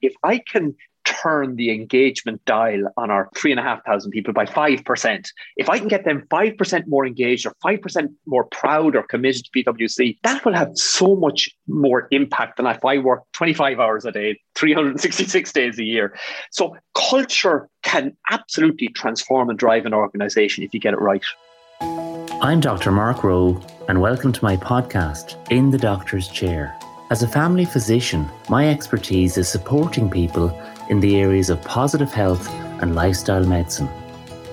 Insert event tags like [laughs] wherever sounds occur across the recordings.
if I can turn the engagement dial on our three and a half thousand people by 5%. If I can get them 5% more engaged or 5% more proud or committed to PwC, that will have so much more impact than if I work 25 hours a day, 366 days a year. So culture can absolutely transform and drive an organization if you get it right. I'm Dr. Mark Rowe, and welcome to my podcast, In the Doctor's Chair. As a family physician, my expertise is supporting people in the areas of positive health and lifestyle medicine.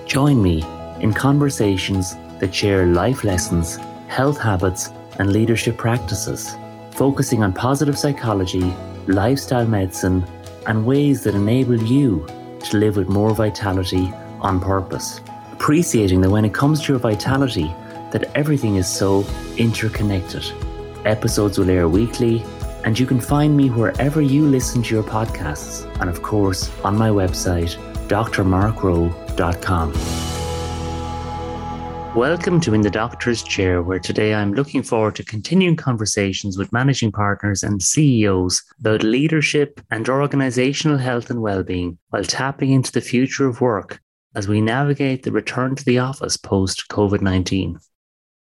Join me in conversations that share life lessons, health habits, and leadership practices, focusing on positive psychology, lifestyle medicine, and ways that enable you to live with more vitality on purpose. Appreciating that when it comes to your vitality, that everything is so interconnected. Episodes will air weekly and you can find me wherever you listen to your podcasts, and of course on my website, drmarkrowe.com. Welcome to In the Doctor's Chair, where today I'm looking forward to continuing conversations with managing partners and CEOs about leadership and organizational health and well-being while tapping into the future of work as we navigate the return to the office post COVID 19.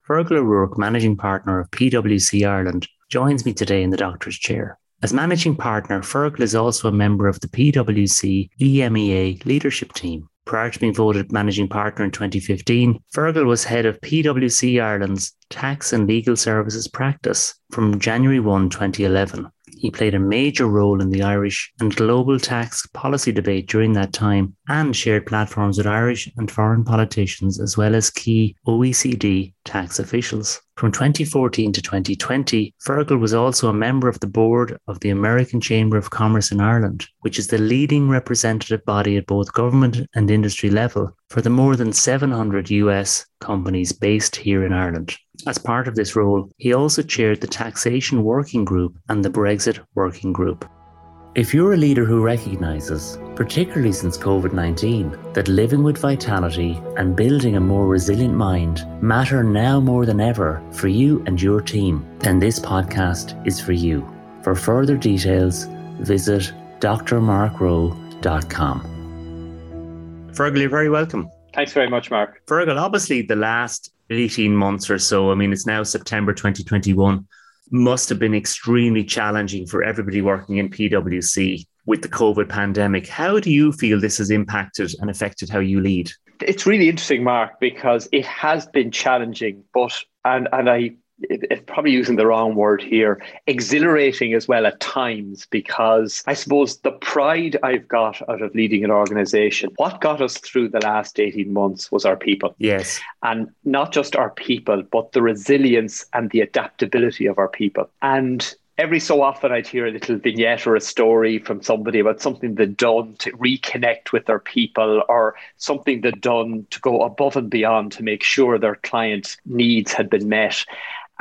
Fergal O'Rourke, managing partner of PwC Ireland, joins me today in the doctor's chair. As managing partner, Fergal is also a member of the PwC EMEA leadership team. Prior to being voted managing partner in 2015, Fergal was head of PwC Ireland's tax and legal services practice from January 1, 2011. He played a major role in the Irish and global tax policy debate during that time and shared platforms with Irish and foreign politicians as well as key OECD tax officials. From 2014 to 2020, Fergal was also a member of the board of the American Chamber of Commerce in Ireland, which is the leading representative body at both government and industry level for the more than 700 US companies based here in Ireland. As part of this role, he also chaired the Taxation Working Group and the Brexit Working Group. If you're a leader who recognises, particularly since COVID 19, that living with vitality and building a more resilient mind matter now more than ever for you and your team, then this podcast is for you. For further details, visit drmarkrowe.com. Fergal, you're very welcome. Thanks very much, Mark. Fergal, obviously, the last 18 months or so, I mean, it's now September 2021 must have been extremely challenging for everybody working in PwC with the COVID pandemic. How do you feel this has impacted and affected how you lead? It's really interesting, Mark, because it has been challenging, but and and I it's probably using the wrong word here, exhilarating as well at times, because I suppose the pride I've got out of leading an organization, what got us through the last 18 months was our people. Yes. And not just our people, but the resilience and the adaptability of our people. And every so often I'd hear a little vignette or a story from somebody about something they'd done to reconnect with their people or something they'd done to go above and beyond to make sure their clients' needs had been met.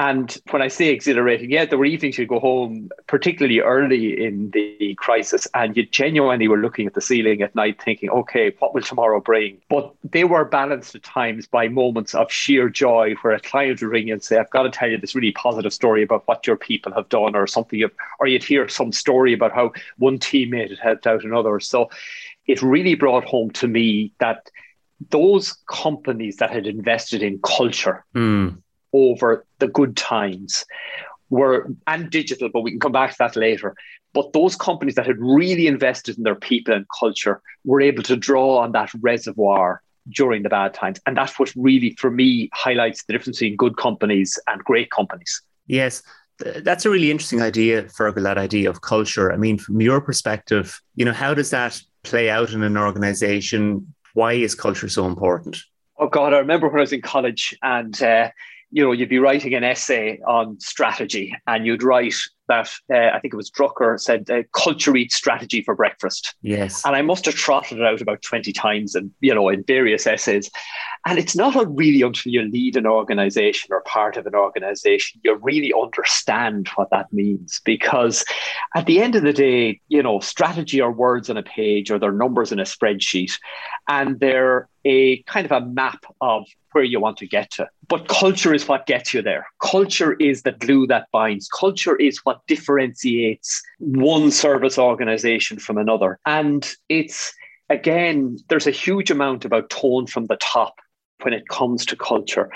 And when I say exhilarating, yeah, there were evenings you'd go home, particularly early in the crisis, and you genuinely were looking at the ceiling at night thinking, okay, what will tomorrow bring? But they were balanced at times by moments of sheer joy where a client would ring and say, I've got to tell you this really positive story about what your people have done or something, or you'd hear some story about how one teammate had helped out another. So it really brought home to me that those companies that had invested in culture, mm over the good times were and digital, but we can come back to that later. But those companies that had really invested in their people and culture were able to draw on that reservoir during the bad times. And that's what really, for me, highlights the difference between good companies and great companies. Yes. That's a really interesting idea, Fergal, that idea of culture. I mean, from your perspective, you know, how does that play out in an organization? Why is culture so important? Oh God, I remember when I was in college and uh, you know, you'd be writing an essay on strategy and you'd write that, uh, I think it was Drucker said, uh, culture eats strategy for breakfast. Yes. And I must have trotted it out about 20 times and, you know, in various essays. And it's not really until you lead an organization or part of an organization, you really understand what that means. Because at the end of the day, you know, strategy are words on a page or they're numbers in a spreadsheet and they're a kind of a map of where you want to get to. But culture is what gets you there. Culture is the glue that binds. Culture is what differentiates one service organization from another. And it's, again, there's a huge amount about tone from the top when it comes to culture.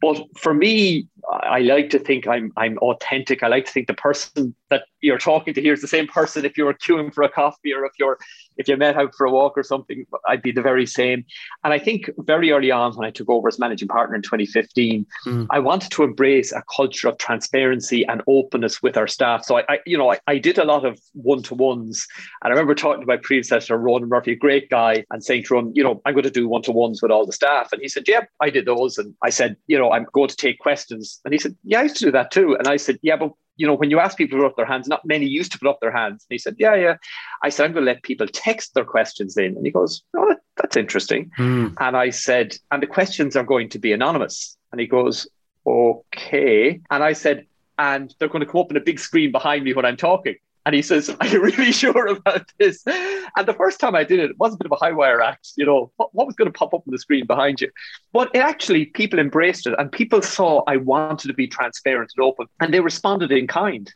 But for me, I like to think I'm I'm authentic. I like to think the person that you're talking to here is the same person if you were queuing for a coffee or if you're if you met out for a walk or something, I'd be the very same. And I think very early on when I took over as managing partner in 2015, mm. I wanted to embrace a culture of transparency and openness with our staff. So I, I you know, I, I, did a lot of one-to-ones. And I remember talking to my predecessor, Ronan Murphy, a great guy, and saying to him, you know, I'm going to do one-to-ones with all the staff. And he said, Yeah, I did those. And I said, you know, I'm going to take questions. And he said, Yeah, I used to do that too. And I said, Yeah, but you know, when you ask people to put up their hands, not many used to put up their hands. And he said, Yeah, yeah. I said, I'm going to let people text their questions in. And he goes, Oh, that's interesting. Mm. And I said, And the questions are going to be anonymous. And he goes, Okay. And I said, And they're going to come up on a big screen behind me when I'm talking. And he says, Are you really [laughs] sure about this? And the first time I did it, it was a bit of a high wire act. You know, what, what was going to pop up on the screen behind you? But it actually, people embraced it and people saw I wanted to be transparent and open and they responded in kind.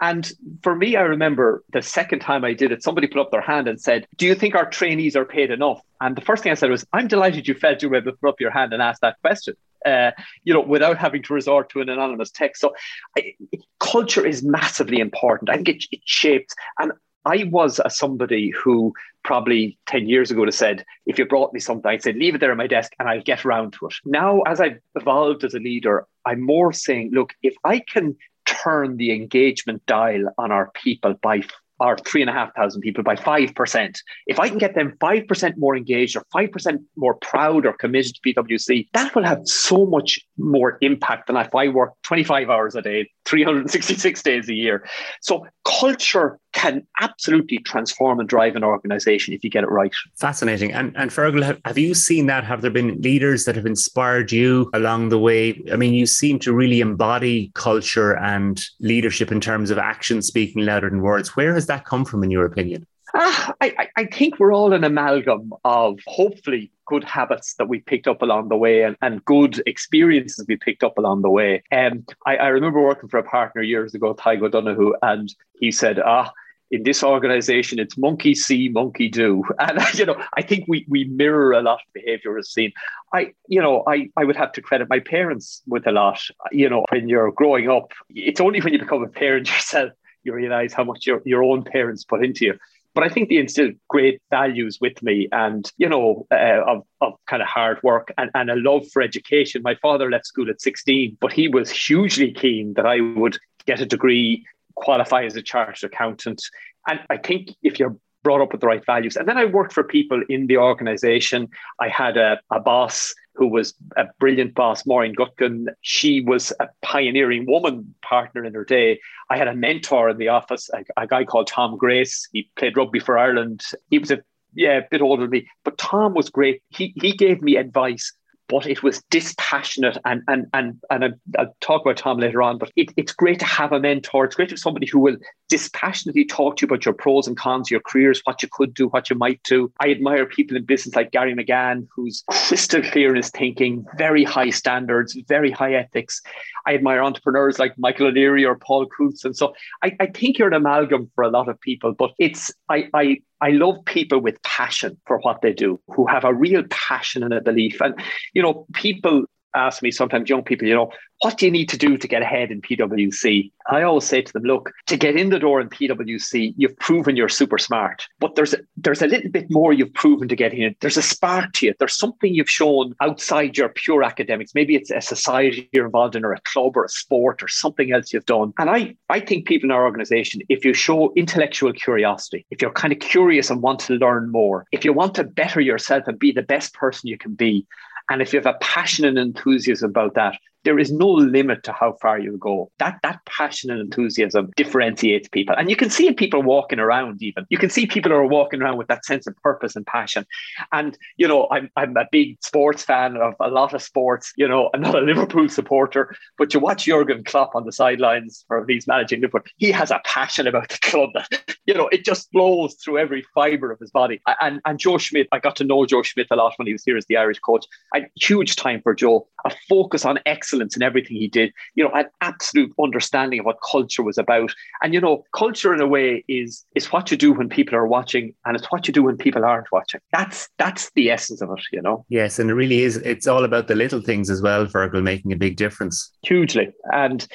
And for me, I remember the second time I did it, somebody put up their hand and said, Do you think our trainees are paid enough? And the first thing I said was, I'm delighted you felt you were able to put up your hand and ask that question uh, you know, without having to resort to an anonymous text. So I, culture is massively important. I think it, it shapes, and I was a somebody who probably 10 years ago would have said, if you brought me something, I'd say, leave it there on my desk and I'll get around to it. Now, as I've evolved as a leader, I'm more saying, look, if I can turn the engagement dial on our people by or three and a half thousand people by 5%. If I can get them 5% more engaged or 5% more proud or committed to PwC, that will have so much more impact than if I work 25 hours a day, 366 days a year. So culture can absolutely transform and drive an organization if you get it right. Fascinating. And and Fergal, have, have you seen that? Have there been leaders that have inspired you along the way? I mean, you seem to really embody culture and leadership in terms of action speaking louder than words. Where has that come from, in your opinion? Ah, I, I think we're all an amalgam of hopefully good habits that we picked up along the way and, and good experiences we picked up along the way. And um, I, I remember working for a partner years ago, Tygo Donoghue, and he said, ah, in this organization, it's monkey see, monkey do. [laughs] And, you know, I think we, we mirror a lot of behavior as seen. I, you know, I, I would have to credit my parents with a lot. You know, when you're growing up, it's only when you become a parent [laughs] yourself, you realize how much your, your own parents put into you. But I think they instilled great values with me and, you know, uh, of, of kind of hard work and, and a love for education. My father left school at 16, but he was hugely keen that I would get a degree qualify as a chartered accountant. And I think if you're brought up with the right values, and then I worked for people in the organization. I had a, a boss who was a brilliant boss, Maureen Gutkin. She was a pioneering woman partner in her day. I had a mentor in the office, a, a guy called Tom Grace. He played rugby for Ireland. He was a yeah, a bit older than me, but Tom was great. He he gave me advice but it was dispassionate and and and and I'll talk about Tom later on. But it, it's great to have a mentor. It's great to have somebody who will dispassionately talk to you about your pros and cons, your careers, what you could do, what you might do. I admire people in business like Gary McGann, who's crystal clear in his thinking, very high standards, very high ethics. I admire entrepreneurs like Michael O'Leary or Paul Coutts. And so I, I think you're an amalgam for a lot of people, but it's I I I love people with passion for what they do, who have a real passion and a belief. And, you know, people ask me sometimes, young people, you know, what do you need to do to get ahead in PwC? I always say to them, look, to get in the door in PwC, you've proven you're super smart, but there's a, there's a little bit more you've proven to get in. There's a spark to it. There's something you've shown outside your pure academics. Maybe it's a society you're involved in, or a club, or a sport, or something else you've done. And I, I think people in our organization, if you show intellectual curiosity, if you're kind of curious and want to learn more, if you want to better yourself and be the best person you can be, and if you have a passion and enthusiasm about that, there is no limit to how far you go. That that passion and enthusiasm differentiates people. And you can see people walking around even. You can see people are walking around with that sense of purpose and passion. And, you know, I'm, I'm a big sports fan of a lot of sports. You know, I'm not a Liverpool supporter, but you watch Jurgen Klopp on the sidelines for he's managing Liverpool. He has a passion about the club that, you know, it just flows through every fiber of his body. And, and Joe Schmidt, I got to know Joe Schmidt a lot when he was here as the Irish coach. Had huge time for Joe, a focus on excellence in everything he did, you know, an absolute understanding of what culture was about. And, you know, culture in a way is, is what you do when people are watching and it's what you do when people aren't watching. That's, that's the essence of it, you know? Yes. And it really is, it's all about the little things as well, Fergal, making a big difference. Hugely. And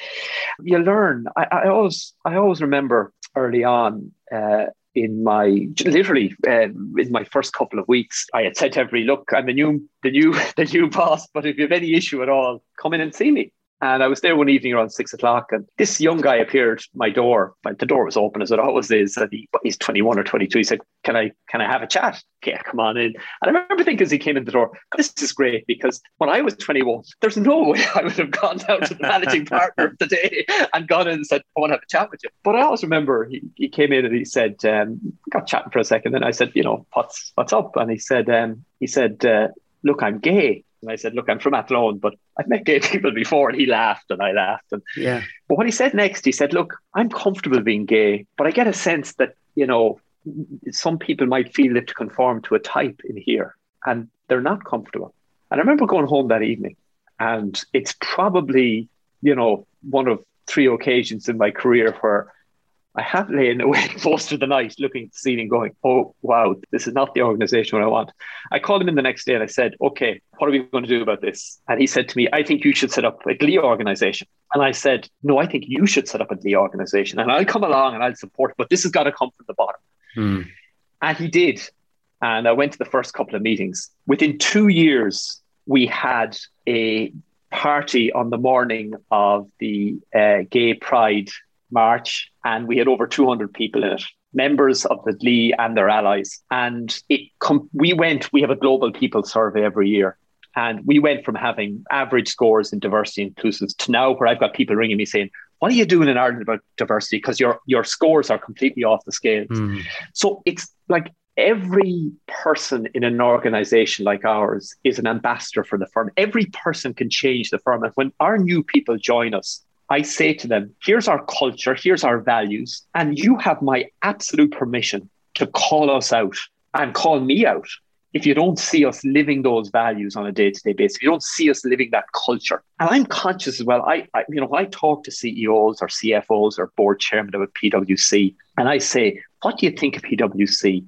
you learn, I, I always, I always remember early on, uh, in my literally uh, in my first couple of weeks, I had said to "Look, I'm the new the new [laughs] the new boss, but if you have any issue at all, come in and see me." And I was there one evening around six o'clock, and this young guy appeared at my door. The door was open as it always is. And he, he's 21 or 22. He said, "Can I can I have a chat?" Yeah, come on in. And I remember thinking as he came in the door, "This is great," because when I was 21, there's no way [laughs] I would have gone down to the managing partner of the day and gone in and said, "I want to have a chat with you." But I always remember he, he came in and he said, um, "Got chatting for a second. Then I said, "You know, what's what's up?" And he said, um, "He said, uh, look, I'm gay." And I said, look, I'm from Athlone, but I've met gay [laughs] people before. And he laughed and I laughed. And yeah. But what he said next, he said, look, I'm comfortable being gay, but I get a sense that, you know, some people might feel it to conform to a type in here and they're not comfortable. And I remember going home that evening and it's probably, you know, one of three occasions in my career where I have lain awake [laughs] most of the night looking at the ceiling going, oh, wow, this is not the organization I want. I called him in the next day and I said, okay, what are we going to do about this? And he said to me, I think you should set up a GLEE organization. And I said, no, I think you should set up a GLEE organization and I'll come along and I'll support, but this has got to come from the bottom. Hmm. And he did. And I went to the first couple of meetings. Within two years, we had a party on the morning of the uh, Gay Pride March, and we had over 200 people in it, members of the GLEE and their allies. And it com- we went, we have a global people survey every year. And we went from having average scores in diversity inclusive to now where I've got people ringing me saying, what are you doing in Ireland about diversity? Because your your scores are completely off the scale. Mm. So it's like every person in an organization like ours is an ambassador for the firm. Every person can change the firm. And when our new people join us, I say to them, here's our culture, here's our values, and you have my absolute permission to call us out and call me out if you don't see us living those values on a day-to-day basis, if you don't see us living that culture. And I'm conscious as well. I, I you know, I talk to CEOs or CFOs or board chairman of a PwC, and I say, what do you think of PwC?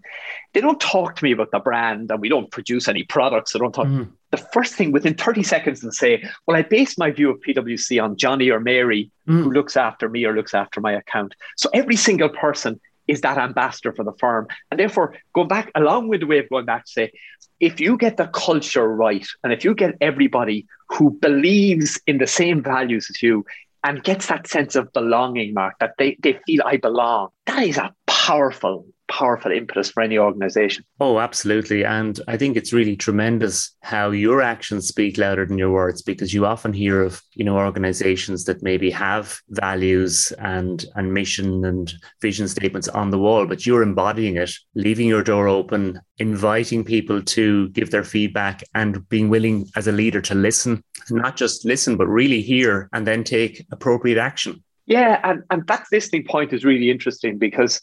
They don't talk to me about the brand and we don't produce any products. They don't talk. Mm. The first thing within 30 seconds and say, well, I base my view of PwC on Johnny or Mary, mm. who looks after me or looks after my account. So every single person is that ambassador for the firm. And therefore, going back a long way the way of going back to say, if you get the culture right, and if you get everybody who believes in the same values as you and gets that sense of belonging, Mark, that they, they feel I belong, that is a powerful, powerful impetus for any organization. Oh, absolutely. And I think it's really tremendous how your actions speak louder than your words because you often hear of, you know, organizations that maybe have values and and mission and vision statements on the wall, but you're embodying it, leaving your door open, inviting people to give their feedback and being willing as a leader to listen, not just listen, but really hear and then take appropriate action. Yeah, and, and that listening point is really interesting because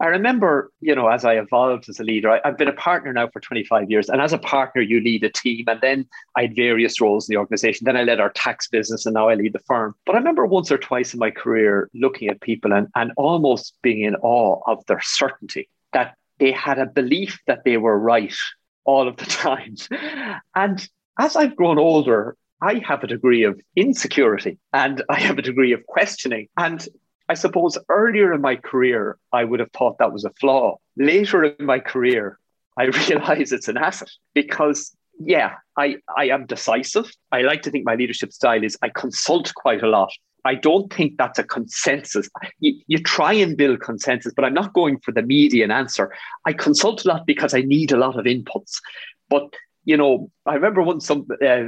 I remember, you know, as I evolved as a leader, I, have been a partner now for 25 years. And as a partner, you lead a team. And then I had various roles in the organization. Then I led our tax business and now I lead the firm. But I remember once or twice in my career looking at people and, and almost being in awe of their certainty that they had a belief that they were right all of the [laughs] time. And as I've grown older, I have a degree of insecurity and I have a degree of questioning. And I suppose earlier in my career, I would have thought that was a flaw. Later in my career, I [laughs] realize it's an asset because, yeah, I, I am decisive. I like to think my leadership style is I consult quite a lot. I don't think that's a consensus. You, you try and build consensus, but I'm not going for the median answer. I consult a lot because I need a lot of inputs. But you know, I remember once some uh,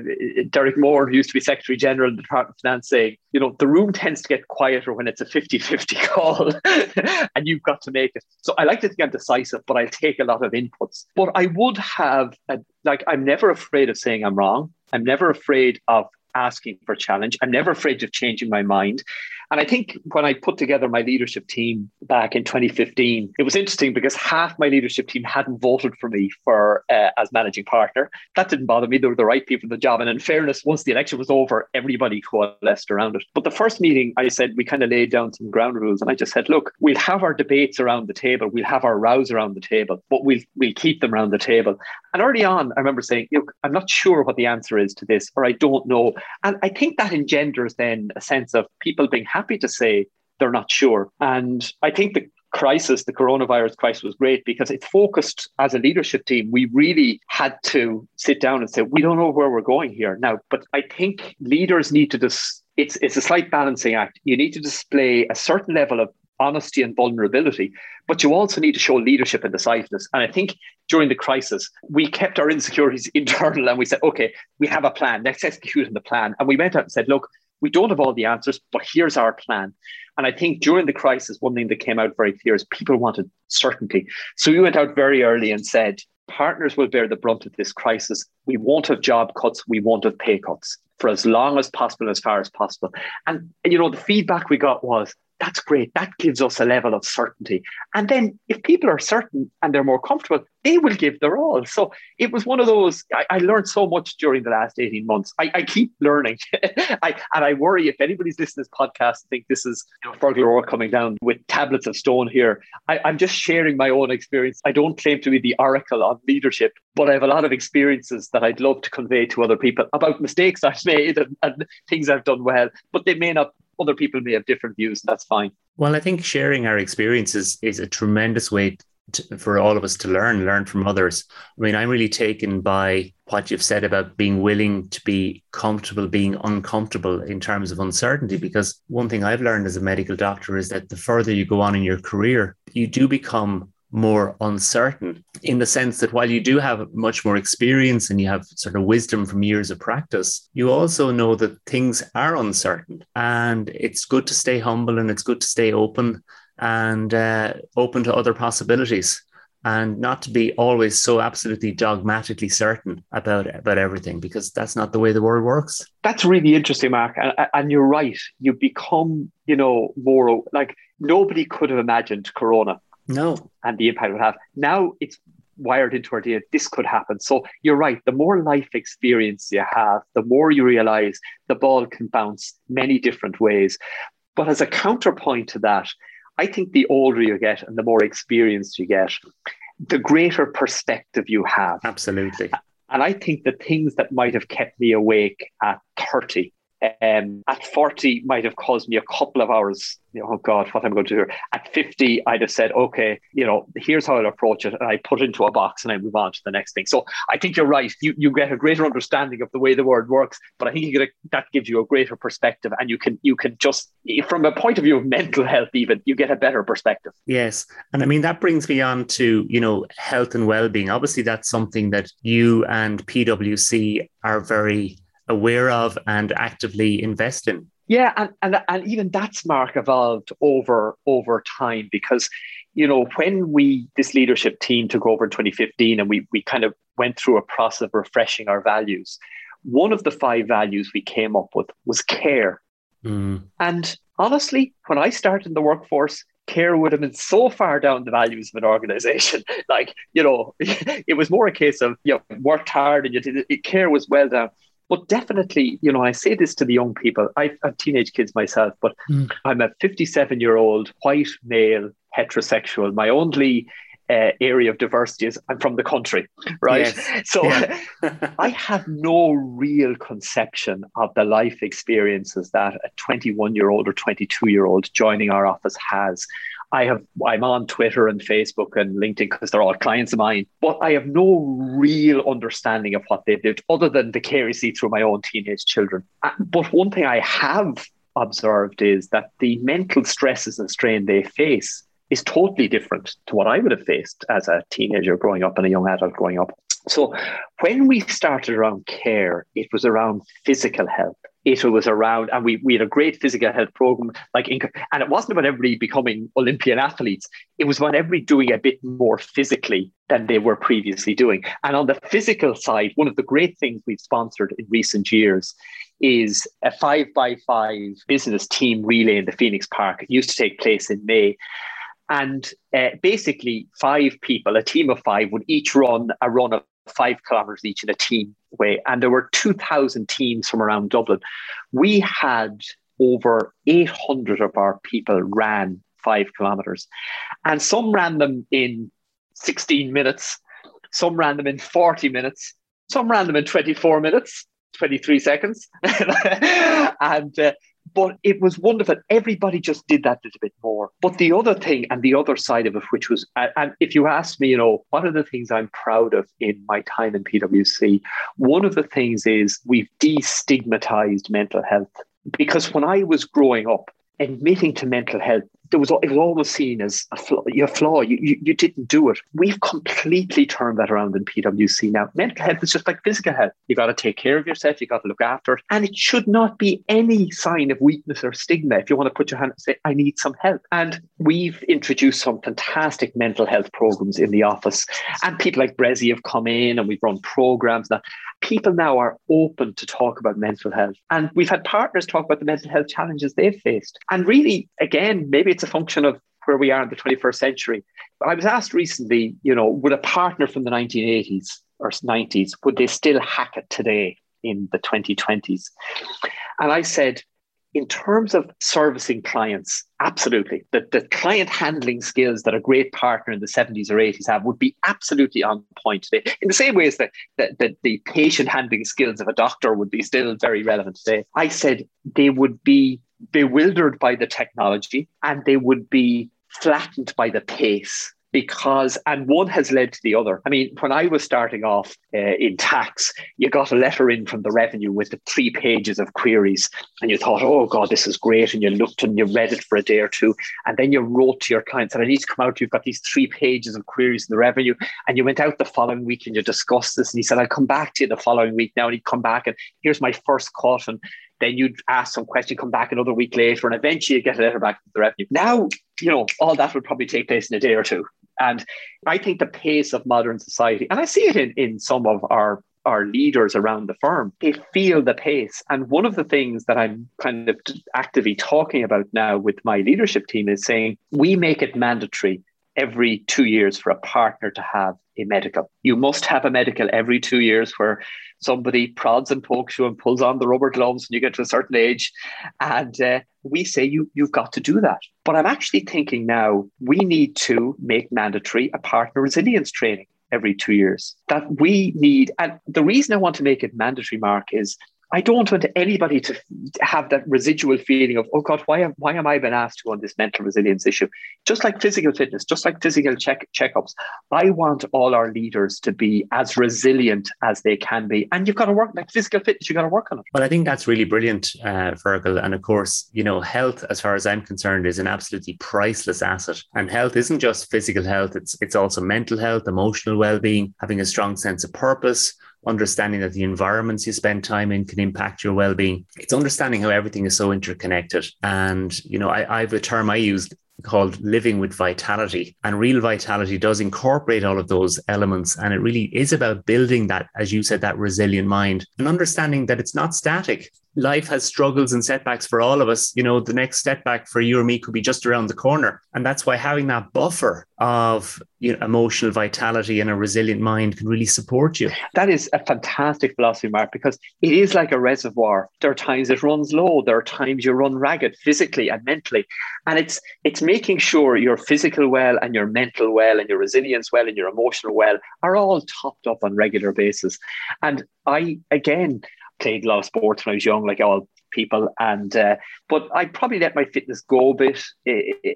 Derek Moran, who used to be Secretary General of the Department of Finance, saying, you know, the room tends to get quieter when it's a 50 50 [laughs] call [laughs] and you've got to make it. So I like to think I'm decisive, but I take a lot of inputs. But I would have, a, like, I'm never afraid of saying I'm wrong. I'm never afraid of asking for challenge. I'm never afraid of changing my mind. And I think when I put together my leadership team back in 2015, it was interesting because half my leadership team hadn't voted for me for uh, as managing partner. That didn't bother me. They were the right people for the job. And in fairness, once the election was over, everybody coalesced around it. But the first meeting, I said we kind of laid down some ground rules, and I just said, look, we'll have our debates around the table, we'll have our rows around the table, but we'll we'll keep them around the table. And early on, I remember saying, look, I'm not sure what the answer is to this, or I don't know. And I think that engenders then a sense of people being happy to say they're not sure. And I think the crisis, the coronavirus crisis, was great because it focused as a leadership team. We really had to sit down and say, we don't know where we're going here now. But I think leaders need to just, it's, it's a slight balancing act. You need to display a certain level of honesty and vulnerability, but you also need to show leadership and decisiveness. And I think during the crisis, we kept our insecurities [laughs] internal and we said, okay, we have a plan, let's execute on the plan. And we went out and said, look, we don't have all the answers, but here's our plan. And I think during the crisis, one thing that came out very clear is people wanted certainty. So we went out very early and said, partners will bear the brunt of this crisis. We won't have job cuts, we won't have pay cuts for as long as possible, as far as possible. And, you know, the feedback we got was, that's great. That gives us a level of certainty. And then if people are certain and they're more comfortable, they will give their all. So it was one of those, I, I learned so much during the last 18 months. I, I keep learning. [laughs] I, and I worry if anybody's listening to this podcast, think this is you know, Fergal O'Rourke coming down with tablets of stone here. I, I'm just sharing my own experience. I don't claim to be the oracle on leadership, but I have a lot of experiences that I'd love to convey to other people about mistakes I've [laughs] made and, and things I've done well, but they may not other people may have different views. That's fine. Well, I think sharing our experiences is a tremendous way to, for all of us to learn, learn from others. I mean, I'm really taken by what you've said about being willing to be comfortable being uncomfortable in terms of uncertainty. Because one thing I've learned as a medical doctor is that the further you go on in your career, you do become more uncertain in the sense that while you do have much more experience and you have sort of wisdom from years of practice, you also know that things are uncertain. And it's good to stay humble and it's good to stay open and uh, open to other possibilities and not to be always so absolutely dogmatically certain about about everything because that's not the way the world works. That's really interesting mark. And, and you're right. You become you know more like nobody could have imagined corona no. And the impact it would have. Now it's wired into our DNA. This could happen. So you're right. The more life experience you have, the more you realize the ball can bounce many different ways. But as a counterpoint to that, I think the older you get and the more experience you get, the greater perspective you have. Absolutely. And I think the things that might have kept me awake at 30 um, at 40 might have caused me a couple of hours you know, oh god what am i'm going to do at 50 i'd have said okay you know here's how i'll approach it. And i put it into a box and i move on to the next thing. So i think you're right. You, you get a greater understanding of the way the world works but i think you get a, that gives you a greater perspective and you can you can just from a point of view of mental health even you get a better perspective. Yes. And i mean that brings me on to you know health and well-being. Obviously that's something that you and pwc are very aware of and actively invest in. Yeah, and, and and even that's mark evolved over over time because you know when we this leadership team took over in 2015 and we we kind of went through a process of refreshing our values. One of the five values we came up with was care. Mm. And honestly, when I started in the workforce, care would have been so far down the values of an organization. [laughs] like, you know, [laughs] it was more a case of, you know, worked hard and you did it, care was well down. But definitely, you know, I say this to the young people. I have teenage kids myself, but mm. I'm a 57 year old white male heterosexual. My only uh, area of diversity is I'm from the country, right? Yes. [laughs] So yeah. [laughs] I have no real conception of the life experiences that a 21 year old or 22 year old joining our office has. I have I'm on Twitter and Facebook and LinkedIn because they're all clients of mine, but I have no real understanding of what they've lived other than see through my own teenage children. Uh, but one thing I have observed is that the mental stresses and strain they face is totally different to what I would have faced as a teenager growing up and a young adult growing up. So when we started around care, it was around physical health. It was around, and we, we had a great physical health program. Like, and it wasn't about everybody becoming Olympian athletes. It was about everybody doing a bit more physically than they were previously doing. And on the physical side, one of the great things we've sponsored in recent years is a five by five business team relay in the Phoenix Park. It used to take place in May. And uh, basically, five people, a team of five, would each run a run of five kilometers each in a team way. And there were 2,000 teams from around Dublin. We had over 800 of our people ran five kilometers. And some ran them in 16 minutes, some ran them in 40 minutes, some ran them in 24 minutes, 23 seconds. [laughs] and uh, but it was wonderful. Everybody just did that little bit more. But the other thing and the other side of it, which was, and if you ask me, you know, one of the things I'm proud of in my time in PwC, one of the things is we've destigmatized mental health. Because when I was growing up, admitting to mental health there was it was almost seen as a flaw, your flaw. You, you, you didn't do it. We've completely turned that around in PwC now. Mental health is just like physical health. You got to take care of yourself. You got to look after it, and it should not be any sign of weakness or stigma. If you want to put your hand and say, "I need some help," and we've introduced some fantastic mental health programs in the office, and people like Bressie have come in, and we've run programs that people now are open to talk about mental health, and we've had partners talk about the mental health challenges they've faced, and really, again, maybe it's a function of where we are in the 21st century. I was asked recently, you know, would a partner from the 1980s or 90s, would they still hack it today in the 2020s? And I said, in terms of servicing clients, absolutely. The, the client handling skills that a great partner in the 70s or 80s have would be absolutely on point today. In the same way as the, the, the, the patient handling skills of a doctor would be still very relevant today. I said they would be bewildered by the technology and they would be flattened by the pace because and one has led to the other. I mean, when I was starting off uh, in tax, you got a letter in from the revenue with the three pages of queries, and you thought, "Oh God, this is great," and you looked and you read it for a day or two, and then you wrote to your clients, and said, I need to come out. You've got these three pages of queries in the revenue, and you went out the following week and you discussed this, and he said, "I'll come back to you the following week now," and he'd come back and here's my first cut, and then you'd ask some question, come back another week later, and eventually you get a letter back from the revenue. Now, you know, all that would probably take place in a day or two. And I think the pace of modern society, and I see it in, in some of our our leaders around the firm, they feel the pace. And one of the things that I'm kind of actively talking about now with my leadership team is saying we make it mandatory every two years for a partner to have a medical. You must have a medical every two years where somebody prods and pokes you and pulls on the rubber gloves and you get to a certain age. And uh, we say you, you've got to do that. But I'm actually thinking now we need to make mandatory a partner resilience training every two years. That we need, and the reason I want to make it mandatory, Mark, is I don't want anybody to have that residual feeling of, oh God, why am, why am I being asked to on this mental resilience issue? Just like physical fitness, just like physical check, checkups, I want all our leaders to be as resilient as they can be. And you've got to work, like physical fitness, you've got to work on it. Well, I think that's really brilliant, uh, Fergal. And of course, you know, health, as far as I'm concerned, is an absolutely priceless asset. And health isn't just physical health, it's, it's also mental health, emotional well being, having a strong sense of purpose understanding that the environments you spend time in can impact your well-being. It's understanding how everything is so interconnected. And, you know, I, I have a term I use called living with vitality and real vitality does incorporate all of those elements and it really is about building that as you said that resilient mind and understanding that it's not static life has struggles and setbacks for all of us. You know, the next setback for you or me could be just around the corner. And that's why having that buffer of you know, emotional vitality and a resilient mind can really support you. That is a fantastic philosophy, Mark, because it is like a reservoir. There are times it runs low, there are times you run ragged physically and mentally. And it's it's making sure your physical well and your mental well and your resilience well and your emotional well are all topped up on regular basis. And I again played a lot of sports when I was young, like all people. And uh, but I probably let my fitness go a bit,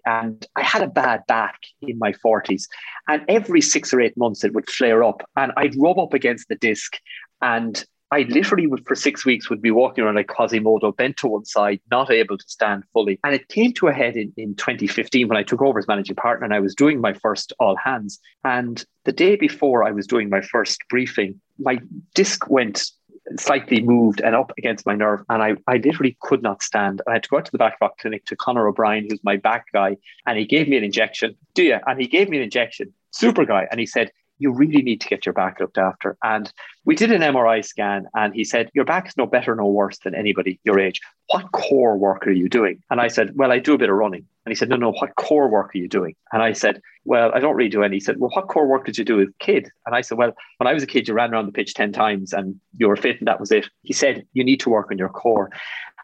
and I had a bad back in my forties, and every six or eight months it would flare up, and I'd rub up against the disc, and I literally would for six weeks would be walking around like Quasimodo, bent to one side, not able to stand fully. And it came to a head in, in 2015 when I took over as managing partner and I was doing my first all hands. And the day before I was doing my first briefing, my disc went slightly moved and up against my nerve. And I, I literally could not stand. I had to go out to the Blackrock clinic to Connor O'Brien, who's my back guy, and he gave me an injection. Do you? And he gave me an injection, super guy. And he said, you really need to get your back looked after. And we did an MRI scan, and he said, Your back is no better, no worse than anybody your age. What core work are you doing? And I said, Well, I do a bit of running. And he said, No, no, what core work are you doing? And I said, Well, I don't really do any. He said, Well, what core work did you do as a kid? And I said, Well, when I was a kid, you ran around the pitch 10 times and you were fit, and that was it. He said, You need to work on your core.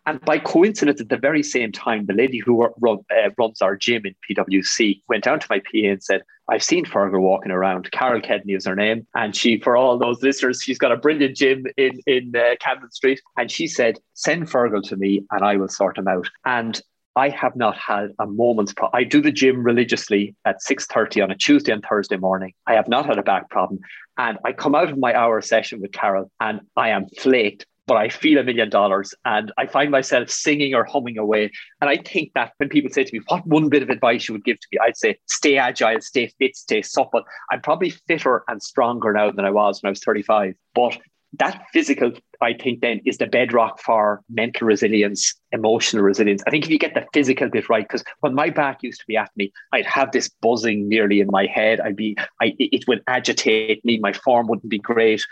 And by coincidence, at the very same time, the lady who run, uh, runs our gym in PwC went down to my PA and said, I've seen Fergal walking around. Carol Kedney is her name. And she, for all those listeners, she's got a brilliant gym in, in uh, Camden Street. And she said, send Fergal to me and I will sort him out. And I have not had a moment's problem. I do the gym religiously at 6.30 on a Tuesday and Thursday morning. I have not had a back problem. And I come out of my hour session with Carol and I am flaked but I feel a million dollars and I find myself singing or humming away. And I think that when people say to me, What one bit of advice you would give to me? I'd say, Stay agile, stay fit, stay supple. I'm probably fitter and stronger now than I was when I was 35. But that physical, I think, then is the bedrock for mental resilience, emotional resilience. I think if you get the physical bit right, because when my back used to be at me, I'd have this buzzing nearly in my head. I'd be, I, it would agitate me. My form wouldn't be great.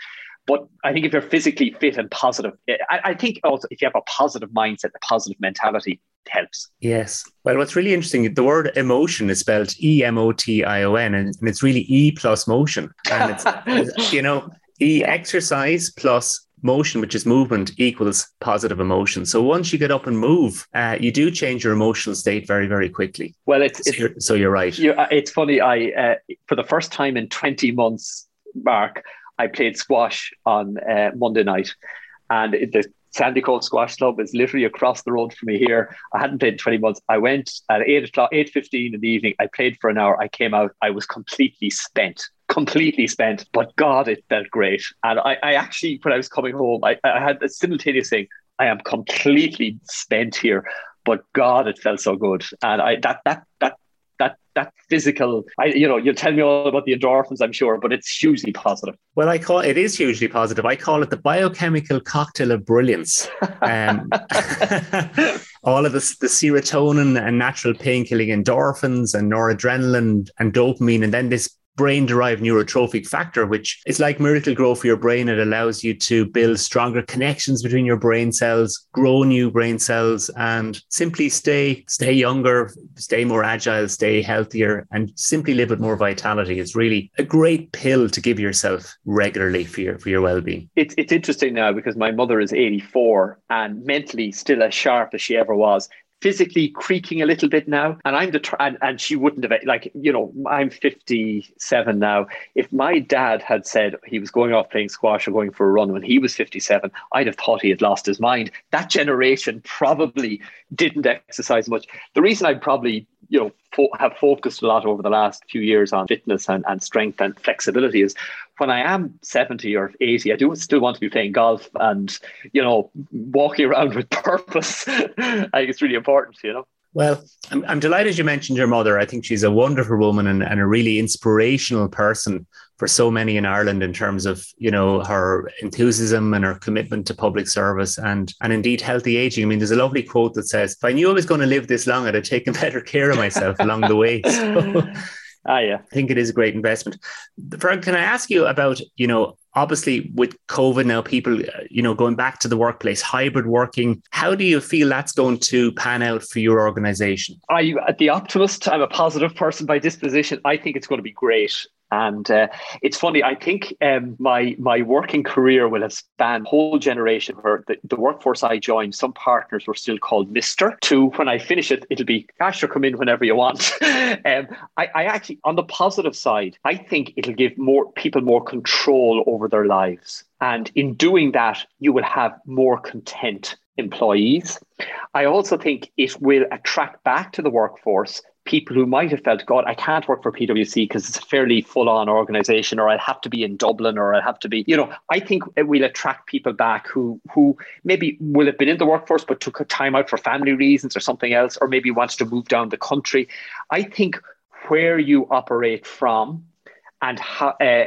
But I think if you're physically fit and positive, I, I think also if you have a positive mindset, a positive mentality, helps. Yes. Well, what's really interesting, the word emotion is spelled E M O T I O N, and it's really E plus motion. And it's, [laughs] you know, E exercise plus motion, which is movement, equals positive emotion. So once you get up and move, uh, you do change your emotional state very, very quickly. Well, it's, so, it's, you're, so you're right. You, uh, it's funny. I uh, for the first time in 20 months, Mark, I played squash on uh, Monday night, and it, the Sandycove Squash Club is literally across the road from me here. I hadn't played in 20 months. I went at 8 o'clock, 8.15 in the evening. I played for an hour. I came out. I was completely spent, completely spent. But God, it felt great. And I, I actually, when I was coming home, I, I had a simultaneous thing. I am completely spent here but God, it felt so good, and I that that that that that physical I you know you'll tell me all about the endorphins I'm sure but it's hugely positive. Well I call it is hugely positive. I call it the biochemical cocktail of brilliance. Um, [laughs] all of this the serotonin and natural pain killing endorphins and noradrenaline and dopamine and then this brain derived neurotrophic factor, which is like Miracle-Gro for your brain. It allows you to build stronger connections between your brain cells, grow new brain cells, and simply stay, stay younger, stay more agile, stay healthier, and simply live with more vitality. It's really a great pill to give yourself regularly for your, for your well-being. It's, it's interesting now because my mother is 84 and mentally still as sharp as she ever was physically creaking a little bit now. And I'm the tr- and, and she wouldn't have like you know I'm 57 now. If my dad had said he was going off playing squash or going for a run when he was 57, I'd have thought he had lost his mind. That generation probably didn't exercise much. The reason I probably you know fo- have focused a lot over the last few years on fitness and, and strength and flexibility is when I am 70 or 80, I do still want to be playing golf and, you know, walking around [laughs] with purpose. I think it's really important, you know. Well, I'm, I'm delighted you mentioned your mother. I think she's a wonderful woman and, and a really inspirational person for so many in Ireland in terms of, you know, her enthusiasm and her commitment to public service and and indeed healthy aging. I mean, there's a lovely quote that says, if I knew I was going to live this long, I'd have taken [laughs] better care of myself along the way. So, [laughs] Ah, yeah. I think it is a great investment. Frank, can I ask you about, you know, obviously with COVID now, people, uh, you know, going back to the workplace, hybrid working, how do you feel that's going to pan out for your organization? I, at the optimist, I'm a positive person by disposition. I think it's going to be great. And uh, it's funny. I think um, my my working career will have spanned whole generation. Where the, the workforce I joined, some partners were still called Mister. To when I finish it, it'll be cash or come in whenever you want. [laughs] um, I, I actually, on the positive side, I think it'll give more people more control over their lives. And in doing that, you will have more content employees. I also think it will attract back to the workforce people who might have felt, God, I can't work for PwC because it's a fairly full on organization, or I'll have to be in Dublin, or I'll have to be, you know, I think we'll attract people back who who maybe will have been in the workforce but took a time out for family reasons or something else, or maybe wants to move down the country. I think where you operate from and how, uh,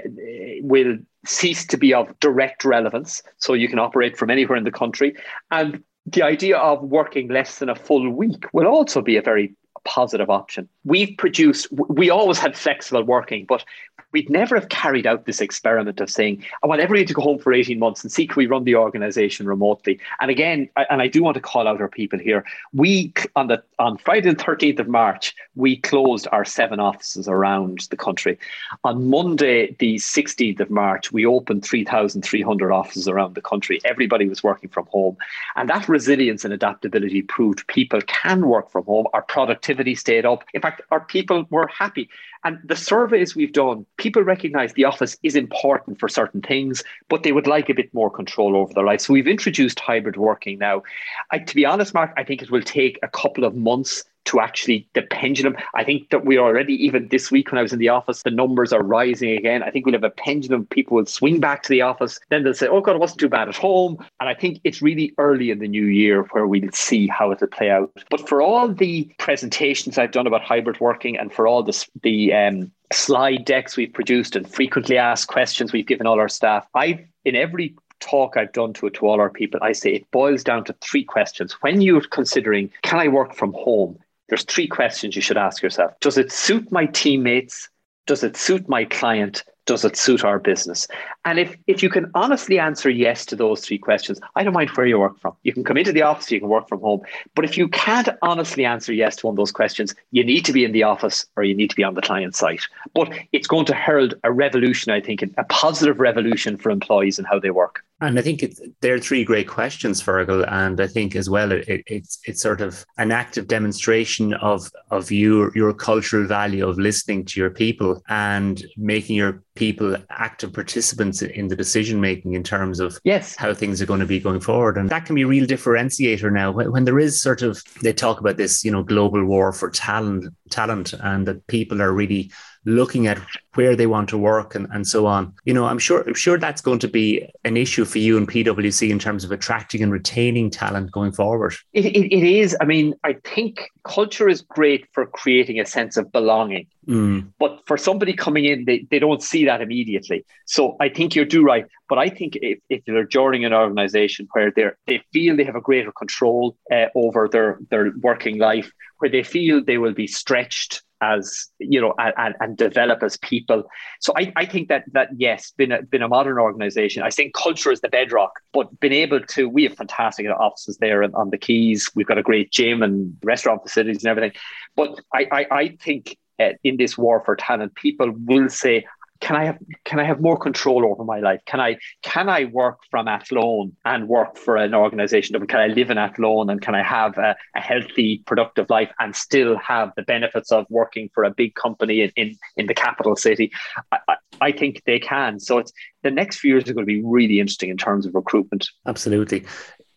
will cease to be of direct relevance. So you can operate from anywhere in the country. And the idea of working less than a full week will also be a very positive option. We've produced, we always had flexible working, but we'd never have carried out this experiment of saying, I want everybody to go home for 18 months and see can we run the organization remotely. And again, I, and I do want to call out our people here. We on the on Friday the 13th of March, we closed our seven offices around the country. On Monday, the 16th of March, we opened 3,300 offices around the country. Everybody was working from home. And that resilience and adaptability proved people can work from home. Our productivity stayed up. In fact, our people were happy. And the surveys we've done, people recognize the office is important for certain things, but they would like a bit more control over their life. So we've introduced hybrid working now. I, to be honest, Mark, I think it will take a couple of months to actually the pendulum. I think that we're already even this week when I was in the office, the numbers are rising again. I think we'll have a pendulum. People will swing back to the office. Then they'll say, "Oh God, it wasn't too bad at home." And I think it's really early in the new year where we'll see how it'll play out. But for all the presentations I've done about hybrid working and for all the the um, slide decks we've produced and frequently asked questions we've given all our staff, I've in every talk I've done to to all our people, I say it boils down to three questions. When you're considering, can I work from home? There's three questions you should ask yourself. Does it suit my teammates? Does it suit my client? Does it suit our business? And if, if you can honestly answer yes to those three questions, I don't mind where you work from. You can come into the office, you can work from home. But if you can't honestly answer yes to one of those questions, you need to be in the office or you need to be on the client site. But it's going to herald a revolution, I think, a positive revolution for employees and how they work. And I think it, they're three great questions, Fergal. And I think as well, it, it's it's sort of an active demonstration of of your your cultural value of listening to your people and making your people active participants in the decision making in terms of yes how things are going to be going forward. And that can be a real differentiator now when, when there is sort of they talk about this, you know, global war for talent talent and that people are really looking at where they want to work and, and so on. You know, I'm sure I'm sure that's going to be an issue for you and PwC in terms of attracting and retaining talent going forward. It, it, it is. I mean, I think culture is great for creating a sense of belonging. Mm. But for somebody coming in, they, they don't see that immediately. So I think you're do right. But I think if, if they're joining an organization where they they feel they have a greater control uh, over their, their working life, where they feel they will be stretched as you know and, and develop as people. So I, I think that that yes been a, been a modern organization. I think culture is the bedrock but being able to we have fantastic offices there on, on the quays. We've got a great gym and restaurant facilities and everything. But i i, I think uh, in this war for talent people will say can I have can I have more control over my life? Can I can I work from Athlone and work for an organization? Can I live in Athlone and can I have a, a, healthy, productive life and still have the benefits of working for a big company in in, in the capital city? I, I, I think they can. So it's the next few years are going to be really interesting in terms of recruitment. Absolutely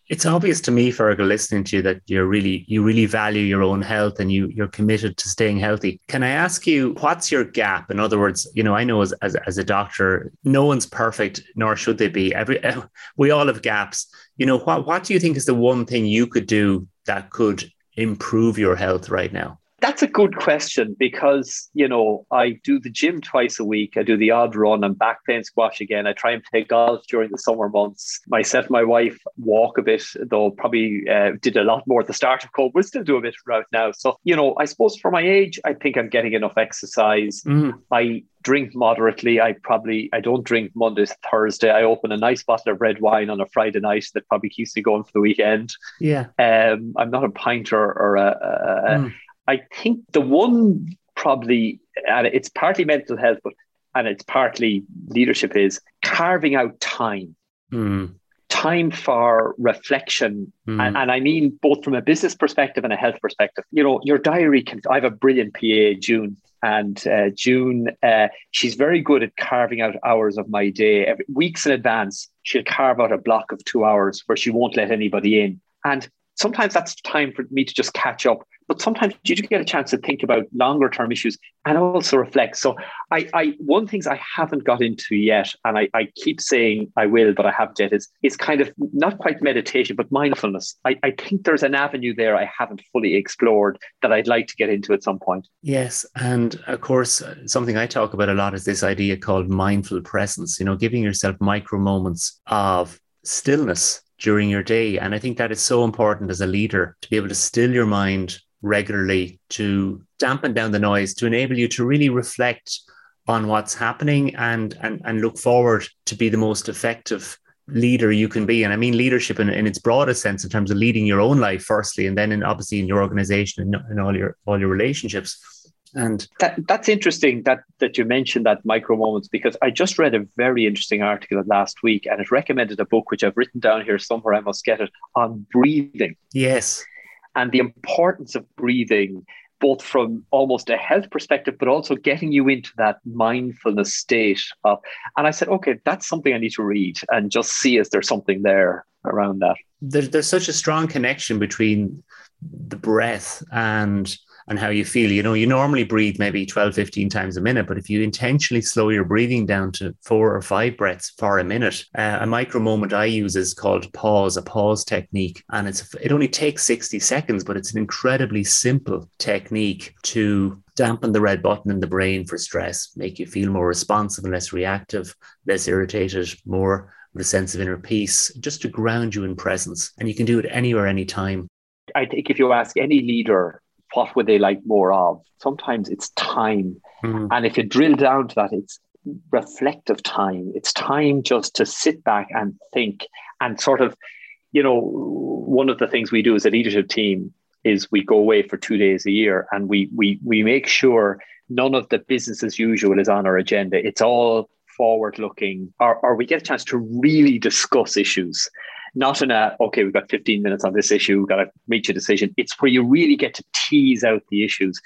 it's obvious to me, Fergal, listening to you that you're really you really value your own health and you you're committed to staying healthy. Can I ask you what's your gap? In other words, you know, I know as as, as a doctor, no one's perfect, nor should they be. Every [laughs] we all have gaps. You know, what what do you think is the one thing you could do that could improve your health right now? That's a good question because, you know, I do the gym twice a week. I do the odd run. I'm back playing squash again. I try and play golf during the summer months. Myself and my wife walk a bit, though probably uh, did a lot more at the start of COVID. We still do a bit right now. So, you know, I suppose for my age, I think I'm getting enough exercise. Mm. I drink moderately. I probably I don't drink Monday to Thursday. I open a nice bottle of red wine on a Friday night that probably keeps me going for the weekend. Yeah. Um, I'm not a pinter or a, a, mm. I think the one probably, and it's partly mental health, but and it's partly leadership is carving out time. Mm. Time for reflection. Mm. And, and, I mean both from a business perspective and a health perspective. You know, your diary can, I have a brilliant PA, June, and uh, June, uh, she's very good at carving out hours of my day. Every, weeks in advance, she'll carve out a block of two hours where she won't let anybody in. And sometimes that's time for me to just catch up but sometimes you do get a chance to think about longer term issues and also reflect. So I, I one things I haven't got into yet, and I, I keep saying I will, but I haven't yet, is is kind of not quite meditation, but mindfulness. I, I think there's an avenue there I haven't fully explored that I'd like to get into at some point. Yes. And of course, uh, something I talk about a lot is this idea called mindful presence, you know, giving yourself micro moments of stillness during your day. And I think that is so important as a leader to be able to still your mind regularly, to dampen down the noise, to enable you to really reflect on what's happening and and, and look forward to be the most effective leader you can be and i mean leadership in, in its broadest sense in terms of leading your own life firstly and then in obviously in your organization and in all your all your relationships and that, that's interesting that that you mentioned that micro moments because I just read a very interesting article last week and it recommended a book which I've written down here somewhere. I must get it on breathing. Yes, and the importance of breathing, both from almost a health perspective, but also getting you into that mindfulness state of. And I said, okay, that's something I need to read and just see is there something there around that. There's there's such a strong connection between the breath and and how you feel. You know, you normally breathe maybe 12, 15 times a minute, but if you intentionally slow your breathing down to four or five breaths for a minute, uh, a micro moment I use is called pause, a pause technique. And it's it only takes 60 seconds, but it's an incredibly simple technique to dampen the red button in the brain for stress, make you feel more responsive and less reactive, less irritated, more with a sense of inner peace, just to ground you in presence. And you can do it anywhere, anytime. I think if you ask any leader what would they like more of? Sometimes it's time. Mm. And if you drill down to that, it's reflective time. It's time just to sit back and think and sort of, you know, one of the things we do as a leadership team is we go away for two days a year and we we we make sure none of the business as usual is on our agenda. It's all forward looking or, or we get a chance to really discuss issues not in a okay we've got 15 minutes on this issue we've got to reach a decision. It's where you really get to tease out the issues.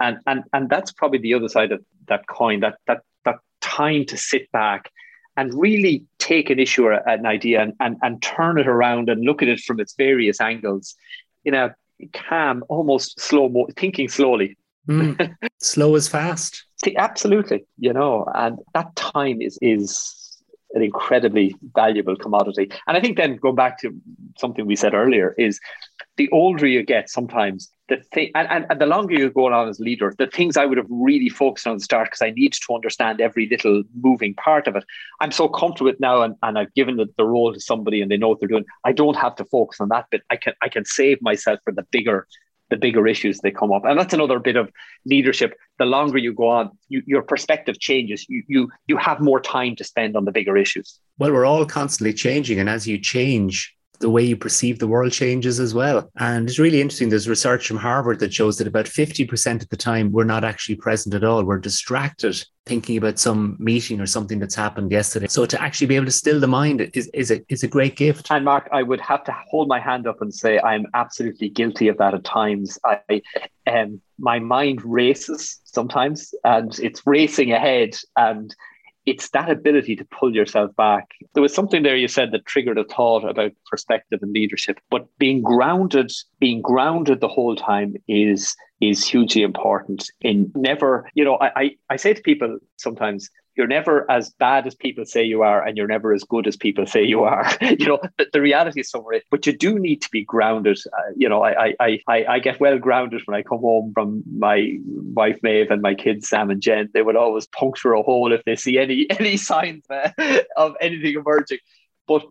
And and and that's probably the other side of that coin that that that time to sit back and really take an issue or an idea and, and, and turn it around and look at it from its various angles in a calm almost slow mo- thinking slowly. Mm. [laughs] slow is fast. See, absolutely you know and that time is is an incredibly valuable commodity. And I think then going back to something we said earlier is the older you get, sometimes the thing, and, and, and the longer you go on as leader, the things I would have really focused on at the start because I need to understand every little moving part of it. I'm so comfortable with now, and, and I've given the, the role to somebody and they know what they're doing. I don't have to focus on that bit. I can I can save myself for the bigger the bigger issues they come up. And that's another bit of leadership. The longer you go on, you, your perspective changes. You, you, you have more time to spend on the bigger issues. Well, we're all constantly changing. And as you change, the way you perceive the world changes as well. And it's really interesting. There's research from Harvard that shows that about 50% of the time we're not actually present at all. We're distracted thinking about some meeting or something that's happened yesterday. So to actually be able to still the mind is, is, a, is a great gift. And Mark, I would have to hold my hand up and say I'm absolutely guilty of that at times. I um, my mind races sometimes and it's racing ahead and it's that ability to pull yourself back. There was something there you said that triggered a thought about perspective and leadership, but being grounded, being grounded the whole time is is hugely important in never, you know, I, I, I say to people sometimes, you're never as bad as people say you are and you're never as good as people say you are [laughs] you know the, the reality is somewhere but you do need to be grounded uh, you know I, I i i get well grounded when i come home from my wife maeve and my kids sam and jen they would always puncture a hole if they see any [laughs] any signs uh, of anything emerging but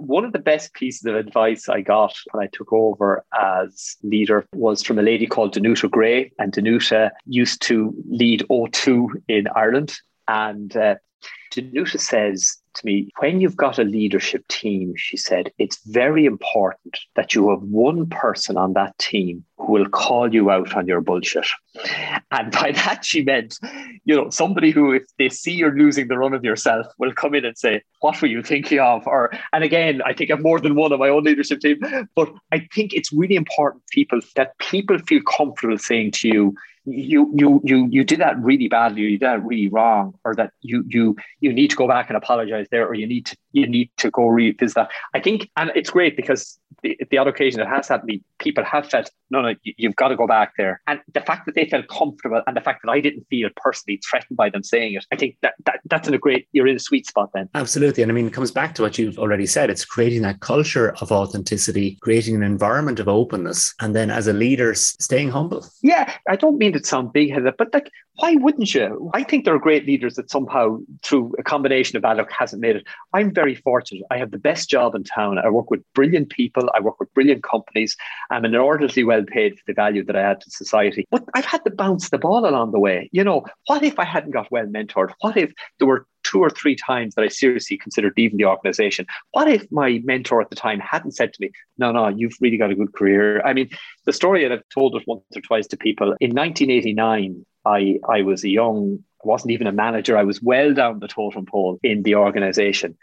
one of the best pieces of advice I got when I took over as leader was from a lady called Danuta Gray. And Danuta used to lead O2 in Ireland. And uh, Danuta says to me, when you've got a leadership team, she said, it's very important that you have one person on that team who will call you out on your bullshit. And by [laughs] that, she meant, you know, somebody who, if they see you're losing the run of yourself, will come in and say, What were you thinking of? Or, and again, I think I've more than one on my own leadership team, but I think it's really important, people, that people feel comfortable saying to you, you you you you did that really badly you did that really wrong or that you you you need to go back and apologize there or you need to you need to go revisit that. I think, and it's great because the, the other occasion it has happened, people have felt, no, no, you've got to go back there. And the fact that they felt comfortable and the fact that I didn't feel personally threatened by them saying it, I think that, that that's in a great, you're in a sweet spot then. Absolutely. And I mean, it comes back to what you've already said. It's creating that culture of authenticity, creating an environment of openness, and then as a leader, staying humble. Yeah. I don't mean to sound big headed, but like, why wouldn't you? I think there are great leaders that somehow, through a combination of luck, hasn't made it. I'm very fortunate. I have the best job in town. I work with brilliant people. I work with brilliant companies. I'm inordinately well paid for the value that I add to society. But I've had to bounce the ball along the way. You know, what if I hadn't got well mentored? What if there were two or three times that I seriously considered leaving the organization. What if my mentor at the time hadn't said to me, No, no, you've really got a good career? I mean, the story that I've told it once or twice to people in 1989, I, I was a young, I wasn't even a manager. I was well down the totem pole in the organization.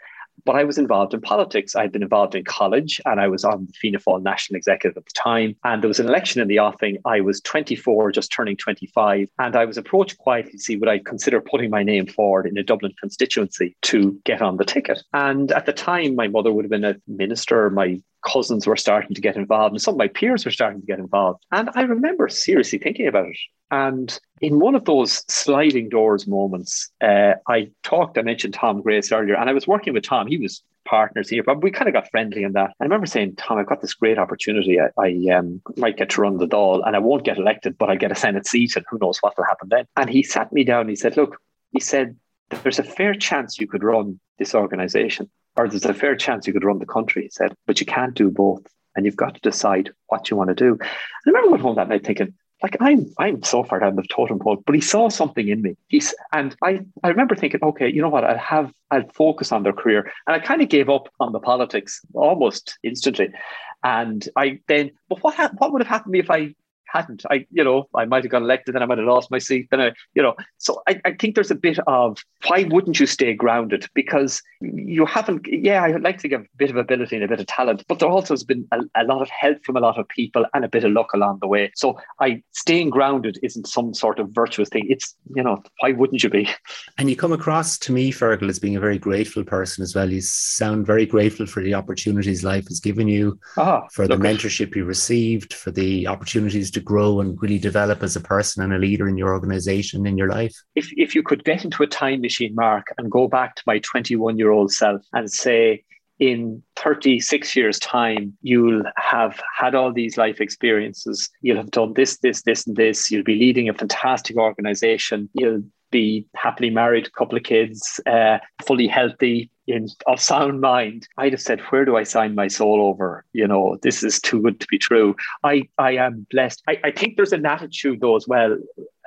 But I was involved in politics. I'd been involved in college and I was on the Fianna Fáil national executive at the time. And there was an election in the offing. I was 24, just turning 25. And I was approached quietly to see would I consider putting my name forward in a Dublin constituency to get on the ticket. And at the time, my mother would have been a minister. My cousins were starting to get involved and some of my peers were starting to get involved. And I remember seriously thinking about it. And in one of those sliding doors moments, uh, I talked, I mentioned Tom Grace earlier, and I was working with Tom. He was partners here, but we kind of got friendly in that. I remember saying, Tom, I've got this great opportunity. I, I um, might get to run the Dáil and I won't get elected, but I get a Senate seat and who knows what will happen then. And he sat me down he said, Look, he said, there's a fair chance you could run this organization or there's a fair chance you could run the country, he said, but you can't do both. And you've got to decide what you want to do. I remember going home that night thinking, like I'm I'm so far down the totem pole, but he saw something in me. He's and I I remember thinking, okay, you know what, I'll have I'll focus on their career. And I kind of gave up on the politics almost instantly. And I then, but what ha- what would have happened to me if I hadn't. I, you know, I might have got elected, then I might have lost my seat. Then I, you know, so I, I think there's a bit of why wouldn't you stay grounded? Because you haven't. Yeah, I would like to give a bit of ability and a bit of talent, but there also has been a, a lot of help from a lot of people and a bit of luck along the way. So I staying grounded isn't some sort of virtuous thing. It's you know, why wouldn't you be? And you come across to me, Fergal, as being a very grateful person as well. You sound very grateful for the opportunities life has given you, ah, for the mentorship you received, for the opportunities to grow and really develop as a person and a leader in your organization in your life? If if you could get into a time machine, Mark, and go back to my 21 year old self and say, in 36 years' time, you'll have had all these life experiences. You'll have done this, this, this, and this. You'll be leading a fantastic organization. You'll be happily married, couple of kids, uh, fully healthy, in of sound mind, I'd have said, "Where do I sign my soul over?" You know, this is too good to be true. I I am blessed. I, I think there's an attitude though as well.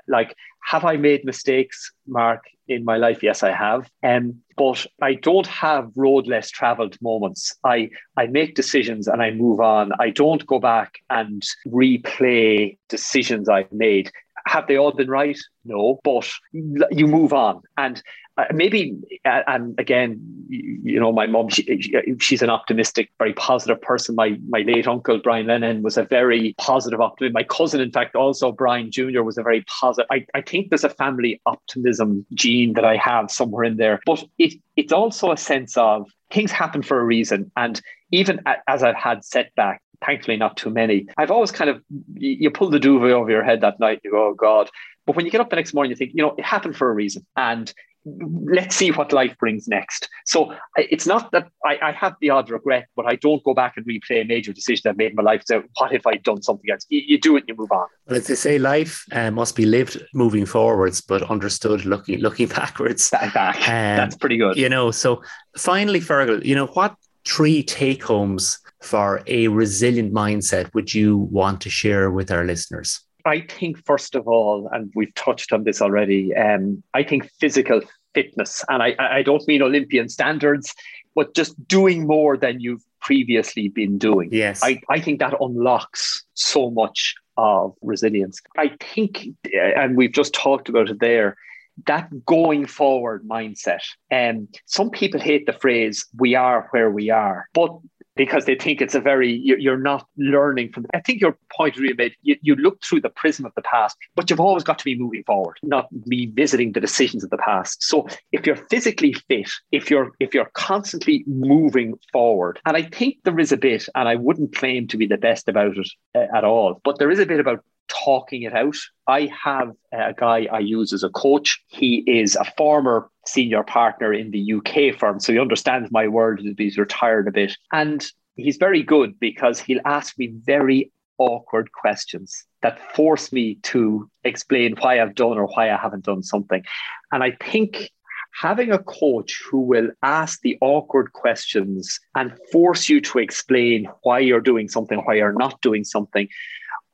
Like, have I made mistakes, Mark, in my life? Yes, I have. Um, but I don't have road less traveled moments. I I make decisions and I move on. I don't go back and replay decisions I've made have they all been right? No, but you move on. And uh, maybe, uh, and again, you, know, my mom, she, she's an optimistic, very positive person. My my late uncle Brian Lenihan was a very positive optimist. My cousin, in fact, also Brian Jr. was a very positive. I, I think there's a family optimism gene that I have somewhere in there, but it it's also a sense of things happen for a reason. And even as I've had setbacks, thankfully not too many. I've always kind of you pull the duvet over your head that night. You go, oh God. But when you get up the next morning, you think, you know, it happened for a reason, and let's see what life brings next. So it's not that I, I, have the odd regret, but I don't go back and replay a major decision I've made in my life. So what if I'd done something else? You, you do it and you move on. Well, as they say, life uh, must be lived moving forwards, but understood looking looking [laughs] backwards. Back, back. Um, That's pretty good. You know. So finally, Fergal, you know what three take homes for a resilient mindset would you want to share with our listeners? I think, first of all, and we've touched on this already, um, I think physical fitness, and I, I don't mean Olympian standards, but just doing more than you've previously been doing. Yes. I, I think that unlocks so much of resilience. I think, and we've just talked about it there, that going forward mindset. And um, some people hate the phrase, we are where we are. But because they think it's a very you're not learning from. I think your point really made you, you look through the prism of the past, but you've always got to be moving forward, not revisiting the decisions of the past. So if you're physically fit, if you're if you're constantly moving forward, and I think there is a bit, and I wouldn't claim to be the best about it uh, at all, but there is a bit about talking it out. I have uh, a guy I use as a coach. He is a former senior partner in the UK firm. So he understands my word. He's retired a bit. And he's very good because he'll ask me very awkward questions that force me to explain why I've done or why I haven't done something. And I think having a coach who will ask the awkward questions and force you to explain why you're doing something, why you're not doing something,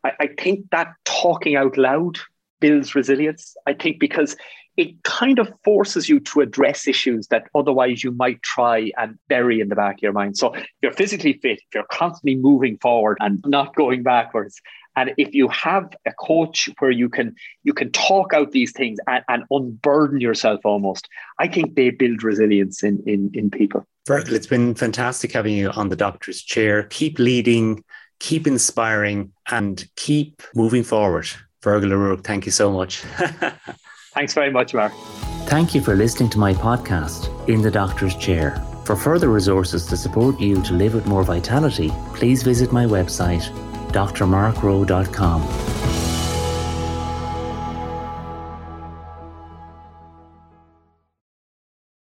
I, I think that talking out loud builds resilience. I think because it kind of forces you to address issues that otherwise you might try and bury in the back of your mind. So if you're physically fit, if you're constantly moving forward and not going backwards, and if you have a coach where you can you can talk out these things and, and unburden yourself almost, I think they build resilience in in, in people. Fergal, it's been fantastic having you on the doctor's chair. Keep leading keep inspiring and keep moving forward. Fergal O'Rourke, thank you so much. [laughs] Thanks very much, Mark. Thank you for listening to my podcast, In the Doctor's Chair. For further resources to support you to live with more vitality, please visit my website, drmarkrowe.com.